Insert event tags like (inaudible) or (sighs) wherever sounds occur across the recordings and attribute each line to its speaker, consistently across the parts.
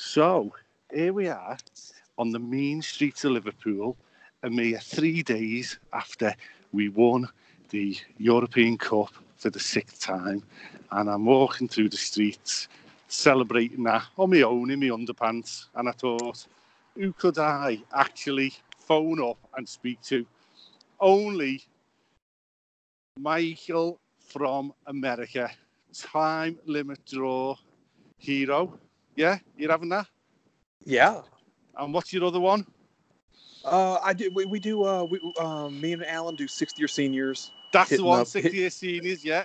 Speaker 1: So here we are on the mean streets of Liverpool, a mere three days after we won the European Cup for the sixth time. And I'm walking through the streets celebrating that on my own in my underpants. And I thought, who could I actually phone up and speak to? Only Michael from America, time limit draw hero. Yeah, you're having that?
Speaker 2: Yeah.
Speaker 1: And what's your other one?
Speaker 2: Uh, I do. We, we do. Uh, we, uh, me and Alan do sixth year seniors.
Speaker 1: That's the one,
Speaker 2: up-
Speaker 1: 60
Speaker 2: hit-
Speaker 1: year seniors, yeah.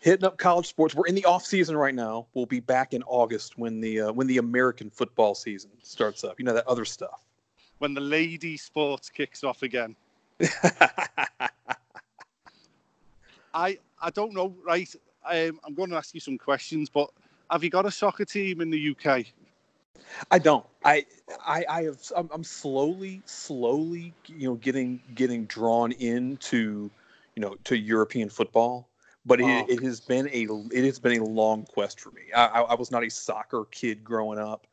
Speaker 2: Hitting up college sports. We're in the off season right now. We'll be back in August when the uh, when the American football season starts up. You know that other stuff.
Speaker 1: When the lady sports kicks off again. (laughs) I I don't know, right? Um, I'm going to ask you some questions, but have you got a soccer team in the UK?
Speaker 2: I don't. I I I have. I'm, I'm slowly, slowly, you know, getting getting drawn into, you know, to European football. But it,
Speaker 1: Oh.
Speaker 2: it has been a it has been a long quest for me. I, I, was not a soccer kid growing up,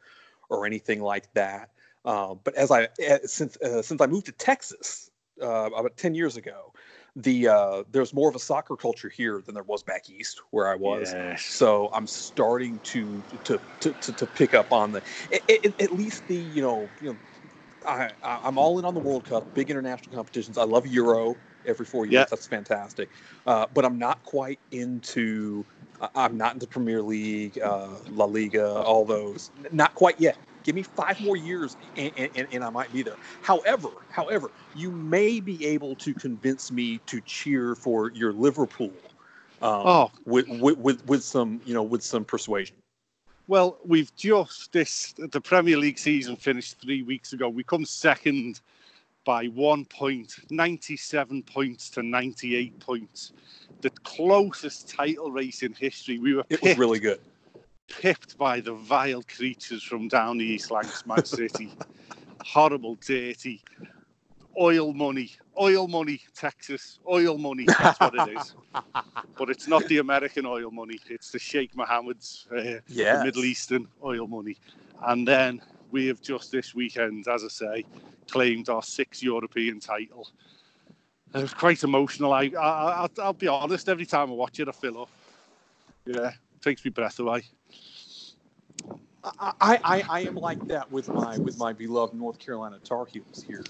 Speaker 2: or anything like that. Uh, but as I eh, since uh, since I moved to Texas uh, about ten years ago, the uh, there's more of a soccer culture here than there was back east where I was.
Speaker 1: Yes.
Speaker 2: So I'm starting to to to, to, to pick up on the at, at- at least the you know you know I, I I'm all in on the World Cup, big international competitions. I love Euro every four years.
Speaker 1: Yeah.
Speaker 2: That's fantastic. Uh, but I'm not quite into. I'm not into Premier League, uh, La Liga, all those. Not quite yet. Give me five more years, and, and, and I might be there. However, however, you may be able to convince me to cheer for your Liverpool. Um,
Speaker 1: Oh,
Speaker 2: with, with with with some you know with some persuasion.
Speaker 1: well, we've just this the Premier League season finished three weeks ago. We come second by one point, 97 points to 98 points. The closest title race in history. We were
Speaker 2: It was really good.
Speaker 1: Pipped by the vile creatures from down the East Lancs, City. Horrible, dirty, oil money, oil money, Texas, oil money. That's what it is. But it's not the American oil money. It's the Sheikh Mohammed's, uh, the Middle Eastern oil money. And then we have just this weekend, as I say, claimed our sixth European title. It was quite emotional. I, I, I'll, I'll be honest. Every time I watch it, I fill up. Yeah, takes me breath away.
Speaker 2: I, I, I am like that with my with my beloved North Carolina Tar Heels here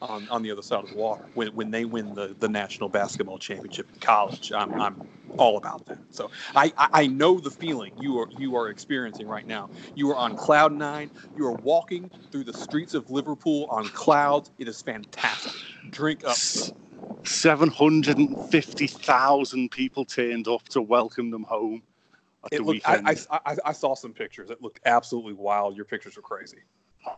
Speaker 2: on, on the other side of the water. When, when they win the, the national basketball championship in college, I'm, I'm all about that. So I, I, know the feeling you are you are experiencing right now. You are on cloud nine. You are walking through the streets of Liverpool on clouds. It is fantastic. Drink up.
Speaker 1: 750,000 people turned up to welcome them home
Speaker 2: It looked, I. I, I, I saw some pictures. It looked absolutely wild. Your pictures were crazy.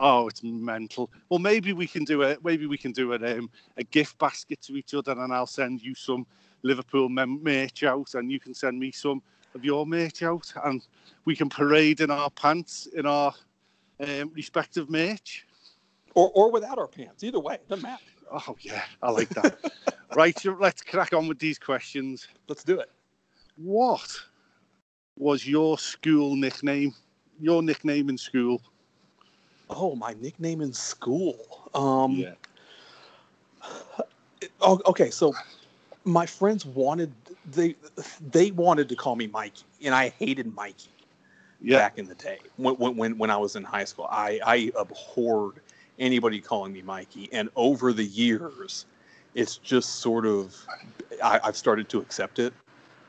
Speaker 1: Oh, it's mental. Well, maybe we can do it. Maybe we can do it. Um, a gift basket to each other, and I'll send you some Liverpool mem- merch out, and you can send me some of your merch out, and we can parade in our pants in our um, respective merch.
Speaker 2: Or, or without our pants. Either way, doesn't matter.
Speaker 1: Oh yeah, I like that. (laughs) right, so let's crack on with these questions.
Speaker 2: Let's do it.
Speaker 1: What was your school nickname? Your nickname in school?
Speaker 2: Oh, my nickname in school. Um, oh, okay, so my friends wanted they they wanted to call me Mikey, and I hated Mikey
Speaker 1: yeah.
Speaker 2: back in the day when when when I was in high school. I I abhorred anybody calling me Mikey, and over the years, it's just sort of I, I've started to accept it.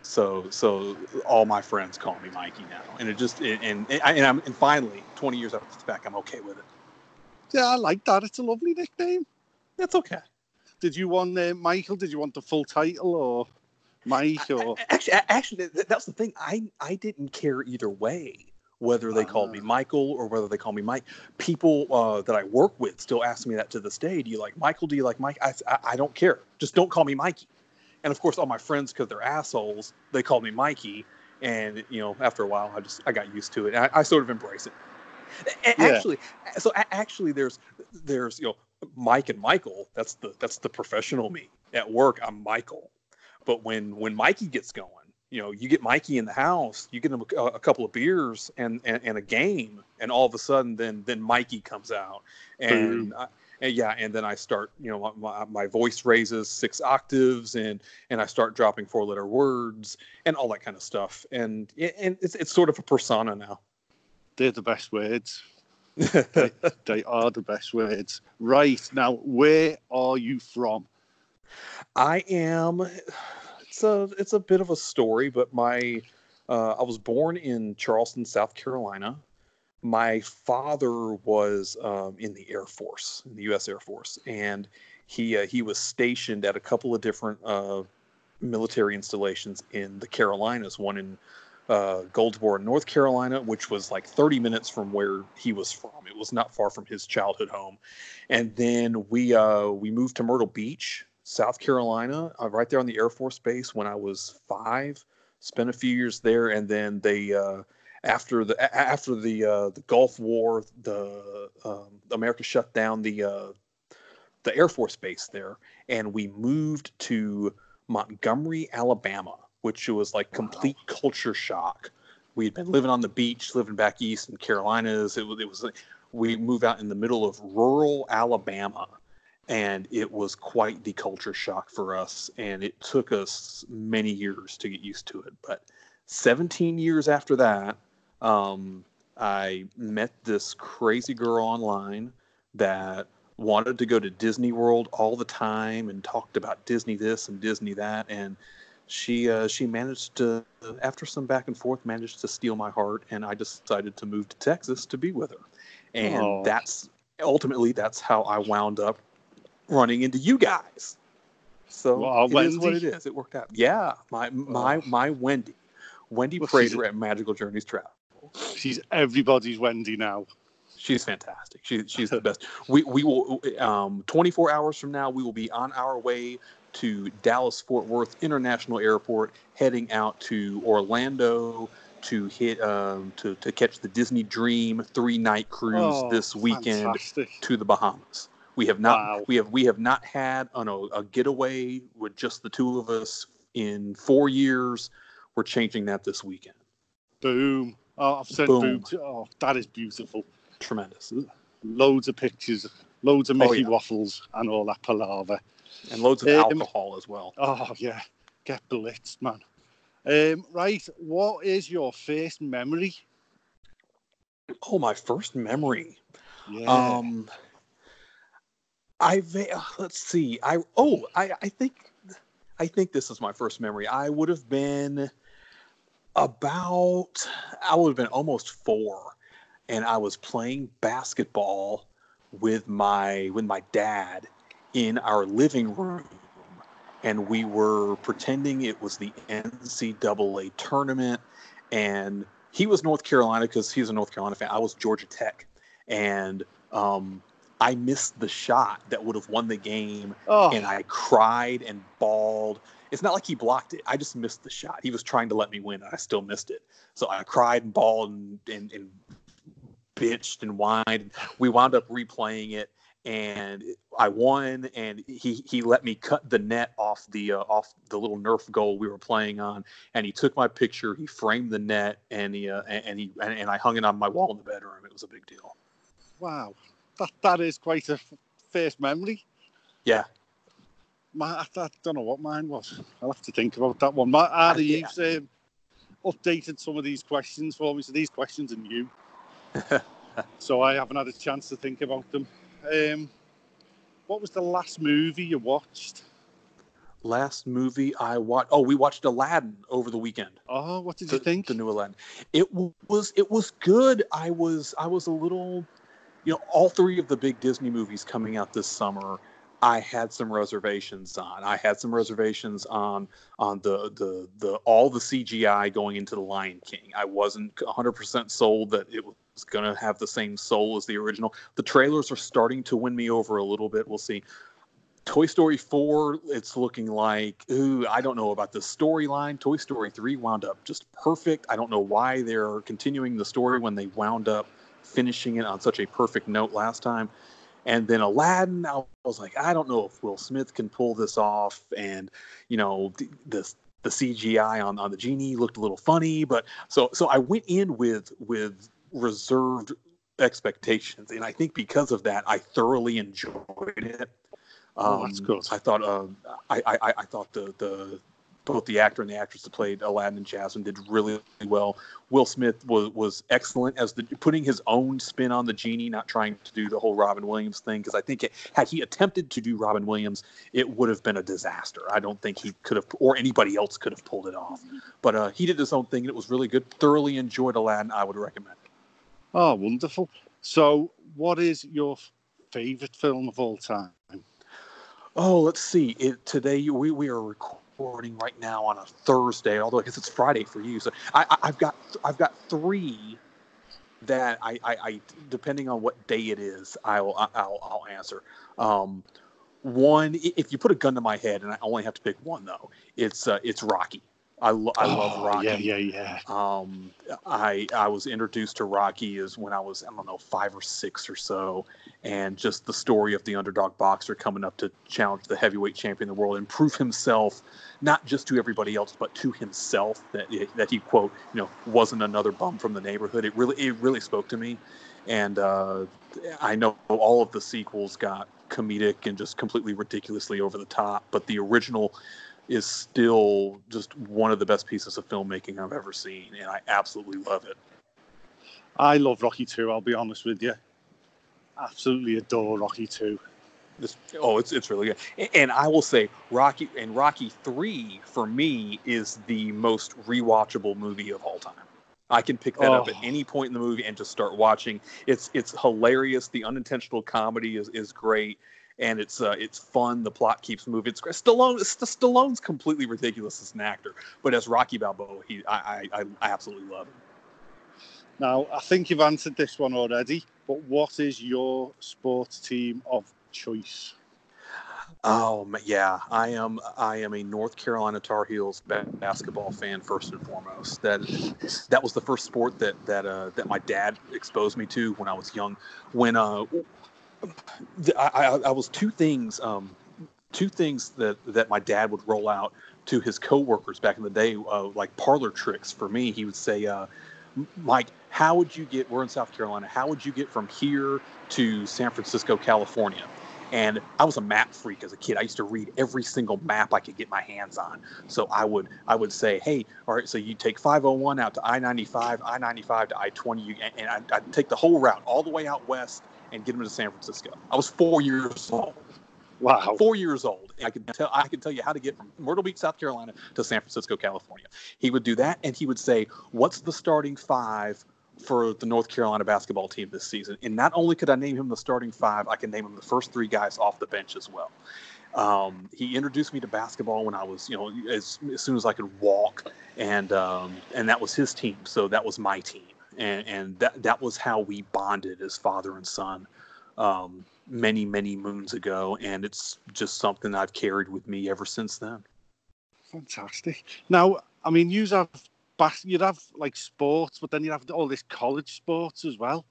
Speaker 2: So so all my friends call me Mikey now, and it just and and, and, I'm, and finally, 20 years after the fact, I'm okay with it.
Speaker 1: Yeah, I like that. It's a lovely nickname.
Speaker 2: That's okay.
Speaker 1: Did you want uh, Michael? Did you want the full title or Mike or?
Speaker 2: Actually, actually, that- that's the thing. I I didn't care either way whether they called me
Speaker 1: Ah.
Speaker 2: Michael or whether they call me Mike. People uh, that I work with still ask me that to this day. Do you like Michael? Do you like Mike? I, I, I don't care. Just don't call me Mikey. And of course, all my friends, because they're assholes, they call me Mikey. And you know, after a while, I just I got used to it. I, I sort of embrace it.
Speaker 1: Yeah.
Speaker 2: Actually, so actually, there's there's you know Mike and Michael. That's the that's the professional me. At work, I'm Michael. But when when Mikey gets going, you know, you get Mikey in the house, you get him a, a couple of beers and, and, and a game, and all of a sudden, then then Mikey comes out, and, I, and yeah, and then I start, you know, my, my voice raises six octaves, and and I start dropping four letter words and all that kind of stuff, and and it's it's sort of a persona now.
Speaker 1: They're the best words. (laughs) they, they are the best words. Right now, where are you from?
Speaker 2: I am it's a it's a bit of a story, but my uh, I was born in Charleston, South Carolina. My father was um, in the Air Force, in the U.S. Air Force, and he uh, he was stationed at a couple of different uh, military installations in the Carolinas. One in uh, Goldsboro, North Carolina, which was like 30 minutes from where he was from. It was not far from his childhood home. And then we uh, we moved to Myrtle Beach, South Carolina, uh, right there on the Air Force Base when I was five. Spent a few years there, and then they uh, after the after the uh, the Gulf War, the um, America shut down the uh, the Air Force Base there, and we moved to Montgomery, Alabama, which was like complete wow. culture shock. We had been living on the beach, living back east in Carolinas. It was it was we moved out in the middle of rural Alabama and it was quite the culture shock for us and it took us many years to get used to it but 17 years after that um, i met this crazy girl online that wanted to go to disney world all the time and talked about disney this and disney that and she uh, she managed to after some back and forth managed to steal my heart and i decided to move to texas to be with her and Aww. that's ultimately that's how i wound up running into you guys. So well, it Wendy. is what it is. It worked out. Yeah, my my my Wendy, Wendy well, Prater at Magical Journeys Travel.
Speaker 1: She's everybody's Wendy now.
Speaker 2: She's fantastic. She, she's the best. We we will um, 24 hours from now we will be on our way to Dallas Fort Worth International Airport, heading out to Orlando to hit um, to to catch the Disney Dream three night cruise oh, this weekend fantastic. to the Bahamas. We have not wow. we have we have not had on a, a getaway with just the two of us in four years. We're changing that this weekend.
Speaker 1: Boom! Oh, I've said boom. boom. Oh, that is beautiful.
Speaker 2: Tremendous.
Speaker 1: Loads of pictures, loads of oh, Mickey oh, yeah. waffles, and all that palaver,
Speaker 2: and loads of um, alcohol as well.
Speaker 1: Oh yeah, get blitzed, man. Um, right, what is your first memory?
Speaker 2: Oh, my first memory. Yeah. Um, I uh, let's see. I oh I I think I think this is my first memory. I would have been about I would have been almost four, and I was playing basketball with my with my dad in our living room, and we were pretending it was the NCAA tournament, and he was North Carolina because he's a North Carolina fan. I was Georgia Tech, and um, I missed the shot that would have won the game, oh. and I cried and bawled. It's not like he blocked it. I just missed the shot. He was trying to let me win, and I still missed it. So I cried and bawled and, and, and bitched and whined. We wound up replaying it, and I won. And he he let me cut the net off the uh, off the little Nerf goal we were playing on, and he took my picture. He framed the net, and he uh, and he and, and I hung it on my wall in the bedroom. It was a big deal.
Speaker 1: Wow, that that is quite a first memory.
Speaker 2: Yeah.
Speaker 1: My, I, I, don't know what mine was. I'll have to think about that one. My Artie yeah. Eves um, updated some of these questions for me, so these questions are new. (laughs) so I haven't had a chance to think about them. Um, what was the last movie you watched?
Speaker 2: Last movie I watched. Oh, we watched Aladdin over the weekend.
Speaker 1: Oh, what did
Speaker 2: the,
Speaker 1: you think?
Speaker 2: The new Aladdin. It was it was good. I was I was a little you know, all three of the big Disney movies coming out this summer, I had some reservations on. I had some reservations on on the the the all the CGI going into the Lion King. I wasn't 100% sold that it was going to have the same soul as the original. The trailers are starting to win me over a little bit. We'll see. Toy Story 4, it's looking like, ooh, I don't know about the storyline. Toy Story 3 wound up just perfect. I don't know why they're continuing the story when they wound up finishing it on such a perfect note last time. And then Aladdin, I was like, I don't know if Will Smith can pull this off. And, you know, the, the CGI on, on the genie looked a little funny, but so so I went in with with reserved expectations, and I think because of that, I thoroughly enjoyed it.
Speaker 1: Um, oh, that's
Speaker 2: um,
Speaker 1: good.
Speaker 2: I thought uh, I, I I thought the the both the actor and the actress that played Aladdin and Jasmine did really, well. Will Smith was was excellent as the putting his own spin on the genie, not trying to do the whole Robin Williams thing. Because I think it, had he attempted to do Robin Williams, it would have been a disaster. I don't think he could have, or anybody else could have pulled it off. But uh, he did his own thing, and it was really good. Thoroughly enjoyed Aladdin. I would recommend.
Speaker 1: Oh, wonderful! So, what is your favorite film of all time?
Speaker 2: Oh, let's see. It, today we, we are recording recording right now on a Thursday, although I guess it's Friday for you. So I, have got I've got three that I, I, I, depending on what day it is, I'll I'll, I'll answer. Um, one, if you put a gun to my head, and I only have to pick one though, it's uh, it's Rocky. I, lo- I love
Speaker 1: oh,
Speaker 2: Rocky.
Speaker 1: Yeah, yeah, yeah.
Speaker 2: Um, I I was introduced to Rocky is when I was I don't know five or six or so, and just the story of the underdog boxer coming up to challenge the heavyweight champion of the world and prove himself, not just to everybody else but to himself that that he quote you know wasn't another bum from the neighborhood. It really it really spoke to me, and uh, I know all of the sequels got comedic and just completely ridiculously over the top, but the original is still just one of the best pieces of filmmaking I've ever seen, and I absolutely love it.
Speaker 1: I love Rocky 2, I'll be honest with you. Absolutely adore Rocky 2.
Speaker 2: This, oh, it's it's really good. And I will say Rocky and Rocky 3 for me is the most rewatchable movie of all time. I can pick that oh. up at oh. any point in the movie and just start watching. It's it's hilarious. The unintentional comedy is is great and it's uh, it's fun. The plot keeps moving. It's Stallone. Stallone's completely ridiculous as an actor, but as Rocky Balboa, he I, I, I absolutely love him.
Speaker 1: Now I think you've answered this one already, but what is your sports team of choice?
Speaker 2: Oh yeah, I am. I am a North Carolina Tar Heels basketball fan first and foremost. That that was the first sport that that uh, that my dad exposed me to when I was young. When uh, I, I, I was two things, um, two things that that my dad would roll out to his coworkers back in the day, uh, like parlor tricks. For me, he would say, uh, "Mike, how would you get? We're in South Carolina. How would you get from here to San Francisco, California?" And I was a map freak as a kid. I used to read every single map I could get my hands on. So I would I would say, hey, all right, so you take 501 out to I-95, I-95 to I-20, and I'd, I'd take the whole route all the way out west and get him to San Francisco. I was four years old.
Speaker 1: Wow.
Speaker 2: Four years old. I could tell I could tell you how to get from Myrtle Beach, South Carolina to San Francisco, California. He would do that and he would say, What's the starting five for the North Carolina basketball team this season? And not only could I name him the starting five, I can name him the first three guys off the bench as well. Um, he introduced me to basketball when I was, you know, as, as soon as I could walk, and um, and that was his team. So that was my team and and that that was how we bonded as father and son um, many many moons ago, and it's just something I've carried with me ever since then.
Speaker 1: Fantastic. Now, I mean, you have you'd have like sports, but then you'd have all this college sports as well.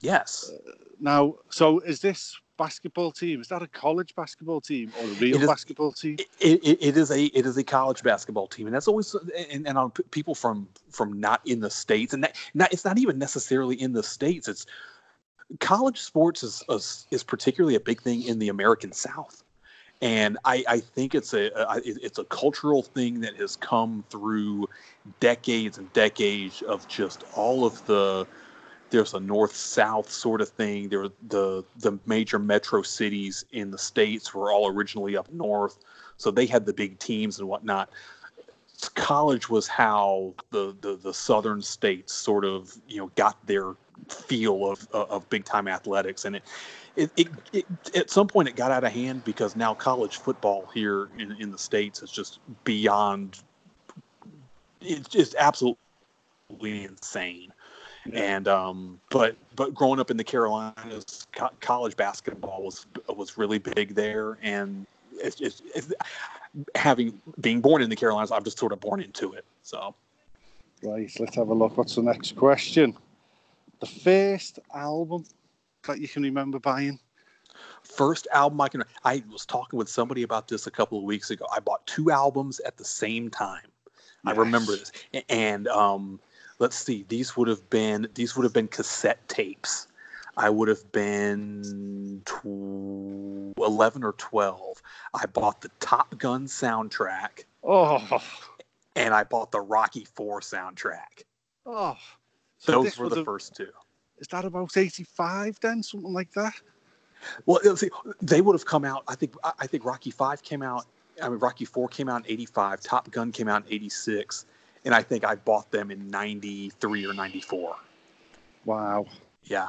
Speaker 2: Yes.
Speaker 1: Uh, now, so is this basketball team? Is that a college basketball team or a real is, basketball team?
Speaker 2: It, it, it is a it is a college basketball team, and that's always and, and on people from from not in the states, and that not it's not even necessarily in the states. It's college sports is is, is particularly a big thing in the American South. And I, I think it's a, a it's a cultural thing that has come through decades and decades of just all of the there's a north south sort of thing. There the the major metro cities in the states were all originally up north, so they had the big teams and whatnot. College was how the, the, the southern states sort of you know got their feel of of big time athletics, and it, it, it, it at some point it got out of hand because now college football here in, in the states is just beyond. It's just absolutely insane and um, but but growing up in the Carolinas, co- college basketball was was really big there, and it's, it's, it's, having being born in the Carolinas, I'm just sort of born into it. So,
Speaker 1: right, let's have a look. What's the next question? The first album that you can remember buying.
Speaker 2: First album I can. I was talking with somebody about this a couple of weeks ago. I bought two albums at the same time I remember this. And um, let's see, these would have been these would have been cassette tapes. I would have been tw- eleven or twelve. I bought the Top Gun soundtrack,
Speaker 1: Oh,
Speaker 2: and I bought the Rocky Four soundtrack.
Speaker 1: oh. So
Speaker 2: Those were the
Speaker 1: have-
Speaker 2: first two.
Speaker 1: Is that about 85 then? Something like that?
Speaker 2: Well, uh, see, they would have come out. I think I think Rocky Five came out. I mean, Rocky Four came out in '85. Top Gun came out in '86, and I think I bought them in '93 or '94.
Speaker 1: Wow.
Speaker 2: Yeah,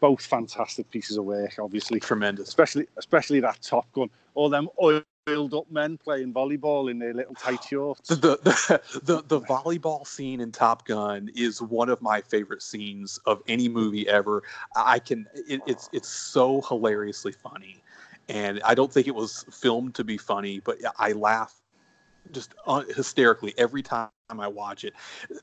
Speaker 1: Both fantastic pieces of work, obviously.
Speaker 2: tremendous.
Speaker 1: Especially especially that Top Gun. All them oiled up men playing volleyball in their little tight (sighs) shorts.
Speaker 2: The, the the the volleyball scene in Top Gun is one of my favorite scenes of any movie ever. I can it, it's it's so hilariously funny, and I don't think it was filmed to be funny, but I laugh just uh, hysterically every time I watch it.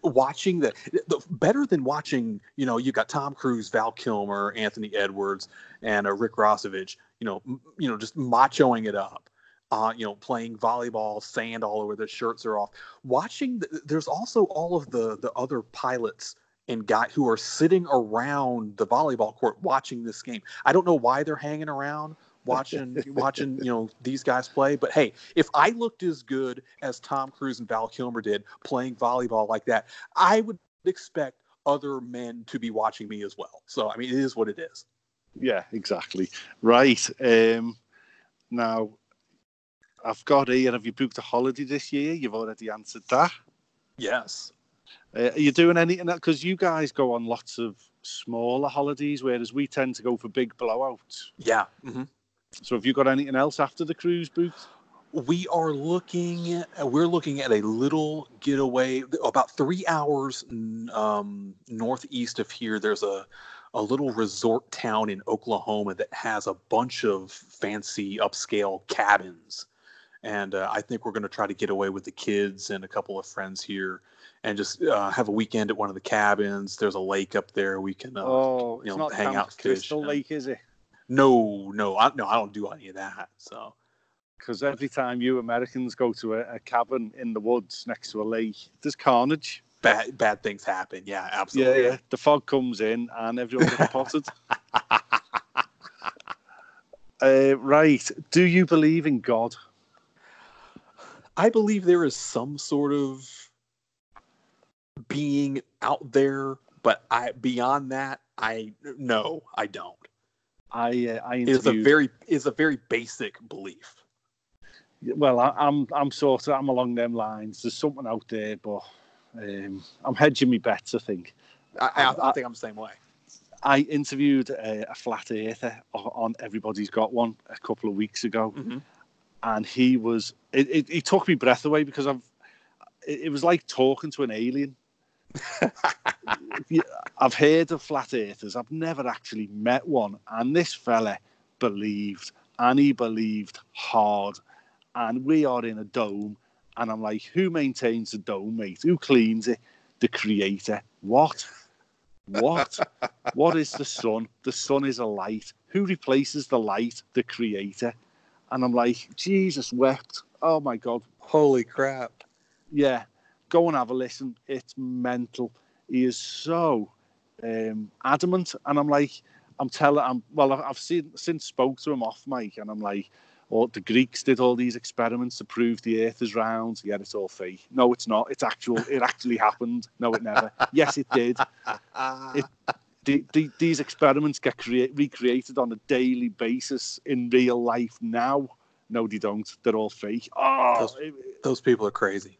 Speaker 2: Watching the, the better than watching, you know, you got Tom Cruise, Val Kilmer, Anthony Edwards, and uh, Rick Rossovich. You know, m- you know, just machoing it up. Uh, you know, playing volleyball, sand all over their shirts are off. Watching, the, there's also all of the the other pilots and guy who are sitting around the volleyball court watching this game. I don't know why they're hanging around watching (laughs) watching you know these guys play but hey if i looked as good as tom cruise and val kilmer did playing volleyball like that i would expect other men to be watching me as well so i mean it is what it is
Speaker 1: Yeah, exactly. Right. Um, now, I've got here, have you booked a holiday this year? You've already answered that.
Speaker 2: yes
Speaker 1: Uh, are you doing anything? Because you guys go on lots of smaller holidays, whereas we tend to go for big blowouts.
Speaker 2: yeah mhm.
Speaker 1: So have you got anything else after the cruise booked?
Speaker 2: we are looking we're looking at a little getaway about three hours um, northeast of here there's a, a little resort town in oklahoma that has a bunch of fancy upscale cabins and uh, i think we're going to try to get away with the kids and a couple of friends here and just uh, have a weekend at one of the cabins there's a lake up there we can uh,
Speaker 1: oh,
Speaker 2: you know, hang
Speaker 1: Camp
Speaker 2: out, fish,
Speaker 1: Crystal
Speaker 2: and-
Speaker 1: Lake, is it?
Speaker 2: No no I, no i don't do any of that so
Speaker 1: Because every time you Americans go to a, a cabin in the woods next to a lake, there's carnage.
Speaker 2: bad bad things happen yeah
Speaker 1: Yeah,
Speaker 2: absolutely
Speaker 1: yeah. The fog comes in and everyone gets potted. (laughs) uh, right. Do you believe in God?
Speaker 2: I believe there is some sort of being out there, but I beyond that, I no, I don't.
Speaker 1: I uh, I
Speaker 2: It's a very is a very basic belief.
Speaker 1: well, I, I'm I'm sort of I'm along them lines. There's something out there, but um, I'm hedging my bets. I think.
Speaker 2: I, I, I think I'm the same way.
Speaker 1: I interviewed a, a flat earther on Everybody's Got One a couple of weeks ago,
Speaker 2: Mhm.
Speaker 1: and he was it, it, it took me breath away because I've it, it was like talking to an alien. (laughs) Yeah, I've heard of flat earthers. I've never actually met one, and this fella believed, and he believed hard. And we are in a dome, and I'm like, who maintains the dome, mate? Who cleans it? The creator. What? What? (laughs) what is the sun? The sun is a light. Who replaces the light? The creator. And I'm like, Jesus wept. Oh my God.
Speaker 2: Holy crap!
Speaker 1: Yeah. Go and have a listen. It's mental. He is so um, adamant. And I'm like, I'm telling, I'm, well, I've seen, since spoke to him off mic, and I'm like, oh, the Greeks did all these experiments to prove the earth is round. Yeah, it's all fake. No, it's not. It's actual. It actually happened. No, it never. Yes, it did. It- the, the, these experiments get create, recreated on a daily basis in real life now. No, they don't. They're all fake. Oh,
Speaker 2: Those-
Speaker 1: it-
Speaker 2: Those people are crazy.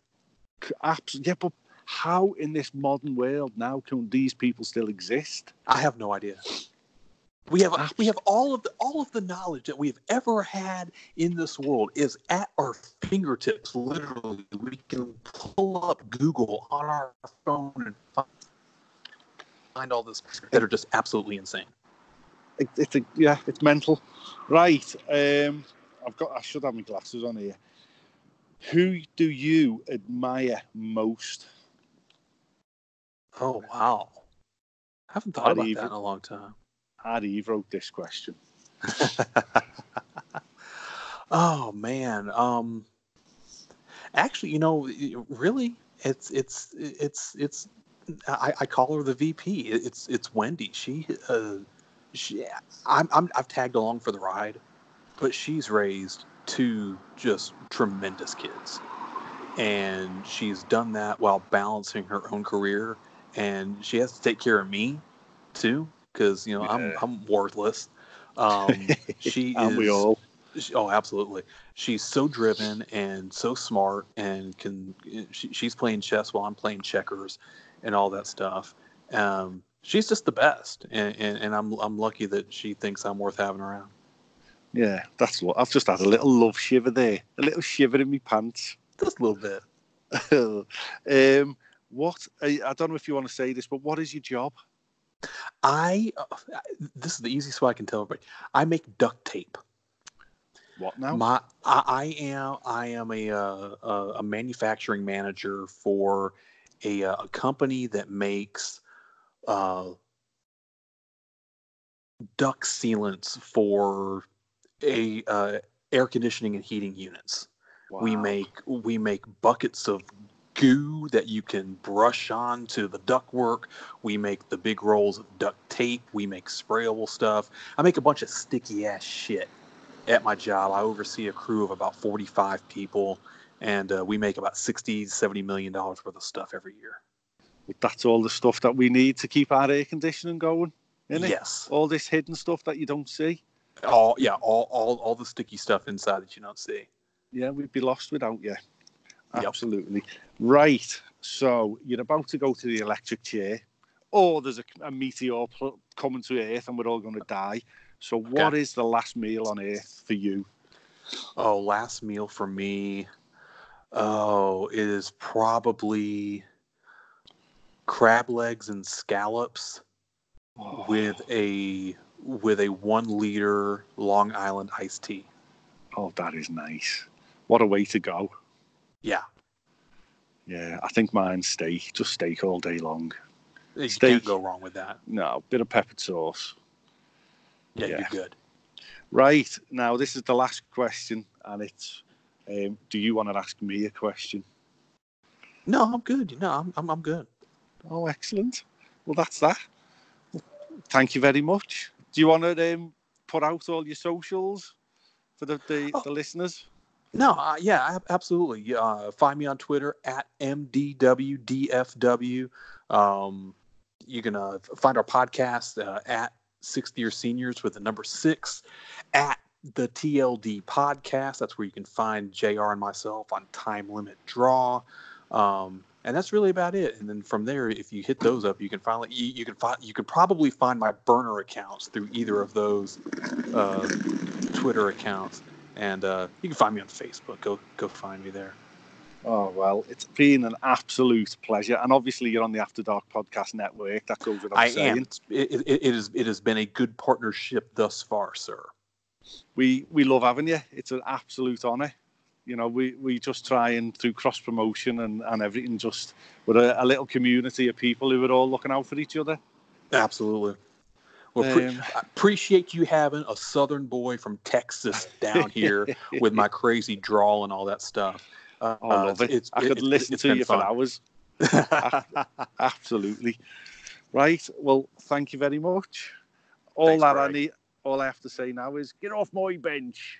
Speaker 1: Abs- yeah, but how in this modern world now can these people still exist?
Speaker 2: I have no idea. We have we have all of the all of the knowledge that we've ever had in this world is at our fingertips. Literally, we can pull up Google on our phone and find, find all this that are just absolutely insane.
Speaker 1: It, it's a, yeah, it's mental. Right. Um, I've got. I should have my glasses on here. Who do you admire most?
Speaker 2: Oh wow, I haven't thought
Speaker 1: Not
Speaker 2: about
Speaker 1: even.
Speaker 2: that in a long time.
Speaker 1: You've wrote this question. (laughs)
Speaker 2: oh man, um, Actually, you know, really, it's it's it's it's. I, I call her the VP. It's it's Wendy. She uh, she. I'm, I'm I've tagged along for the ride, but she's raised two just tremendous kids, and she's done that while balancing her own career, and she has to take care of me, too, because you know I'm I'm worthless. Um, (laughs) she is,
Speaker 1: we all.
Speaker 2: she- oh, absolutely. She's so driven and so smart, and can she, she's playing chess while I'm playing checkers, and all that stuff. Um, she's just the best, and, and, and I'm I'm lucky that she thinks I'm worth having around.
Speaker 1: Yeah, that's what I've just had a little love shiver there, a little shiver in my pants.
Speaker 2: Just a little bit. (laughs)
Speaker 1: um, what I, I don't know if you want to say this, but what is your job?
Speaker 2: I uh, this is the easiest way I can tell everybody. I make duct tape.
Speaker 1: What now?
Speaker 2: My I, I am I am a, uh, a a manufacturing manager for a uh, a company that makes uh, duct sealants for a uh, air conditioning and heating units. We make we make buckets of goo that you can brush on to the ductwork. We make the big rolls of duct tape. We make sprayable stuff. I make a bunch of sticky ass shit at my job. I oversee a crew of about 45 people and uh, we make about 60 70 million dollars worth of stuff every year.
Speaker 1: That's all the stuff that we need to keep our air conditioning going, isn't it?
Speaker 2: Yes.
Speaker 1: All this hidden stuff that you don't see.
Speaker 2: All yeah, all, all all the sticky stuff inside that you don't see.
Speaker 1: Yeah, we'd be lost without you.
Speaker 2: Yep.
Speaker 1: Absolutely. Right. So you're about to go to the electric chair, or there's a, a meteor pl- coming to Earth and we're all going to die. So, what is the last meal on Earth for you?
Speaker 2: Oh, last meal for me. Oh, it is probably crab legs and scallops oh. with a with a one liter Long Island iced tea.
Speaker 1: Oh, that is nice. What a way to go.
Speaker 2: Yeah,
Speaker 1: Yeah, I think mine's steak. Just steak all day long.
Speaker 2: you
Speaker 1: Steak.
Speaker 2: can't go wrong with that.
Speaker 1: No, bit of peppered sauce.
Speaker 2: Yeah,
Speaker 1: Yeah.
Speaker 2: you're good.
Speaker 1: Right. Now, this is the last question, and it's um, do you want to ask me a question?
Speaker 2: No, I'm good. No, I'm I'm, I'm good.
Speaker 1: Oh, excellent. Well, that's that. Thank you very much. Do you want to um, put out all your socials for the, the,
Speaker 2: Oh.
Speaker 1: the listeners?
Speaker 2: No, uh, yeah, absolutely. Uh, find me on Twitter at MDWDFW. Um, you can uh, find our podcast uh, at 6th Year Seniors with the number six at the TLD podcast. That's where you can find JR and myself on Time Limit Draw. Um, and that's really about it. And then from there, if you hit those up, you can finally you, you can find you can probably find my burner accounts through either of those uh, Twitter accounts and uh, you can find me on Facebook. Go go find me there.
Speaker 1: Oh, well, it's been an absolute pleasure. And obviously, you're on the After Dark Podcast Network. That goes without
Speaker 2: I
Speaker 1: saying.
Speaker 2: am. It, it, it is. It has been a good partnership thus far, sir.
Speaker 1: We, we love having you. It's an absolute honour. You know, we, we just try and through cross promotion and, and everything, just we're a, a little community of people who are all looking out for each other.
Speaker 2: Absolutely. Well, pre-
Speaker 1: Um,
Speaker 2: I appreciate you having a Southern boy from Texas (laughs) down here with my crazy drawl and all that stuff. Uh,
Speaker 1: I love it.
Speaker 2: It's,
Speaker 1: I could
Speaker 2: it's-
Speaker 1: listen
Speaker 2: it's
Speaker 1: to you for hours. (laughs) (laughs) Absolutely. Right. Well, thank you very much. All
Speaker 2: Thanks,
Speaker 1: that I need, all I have to say now is get off my bench.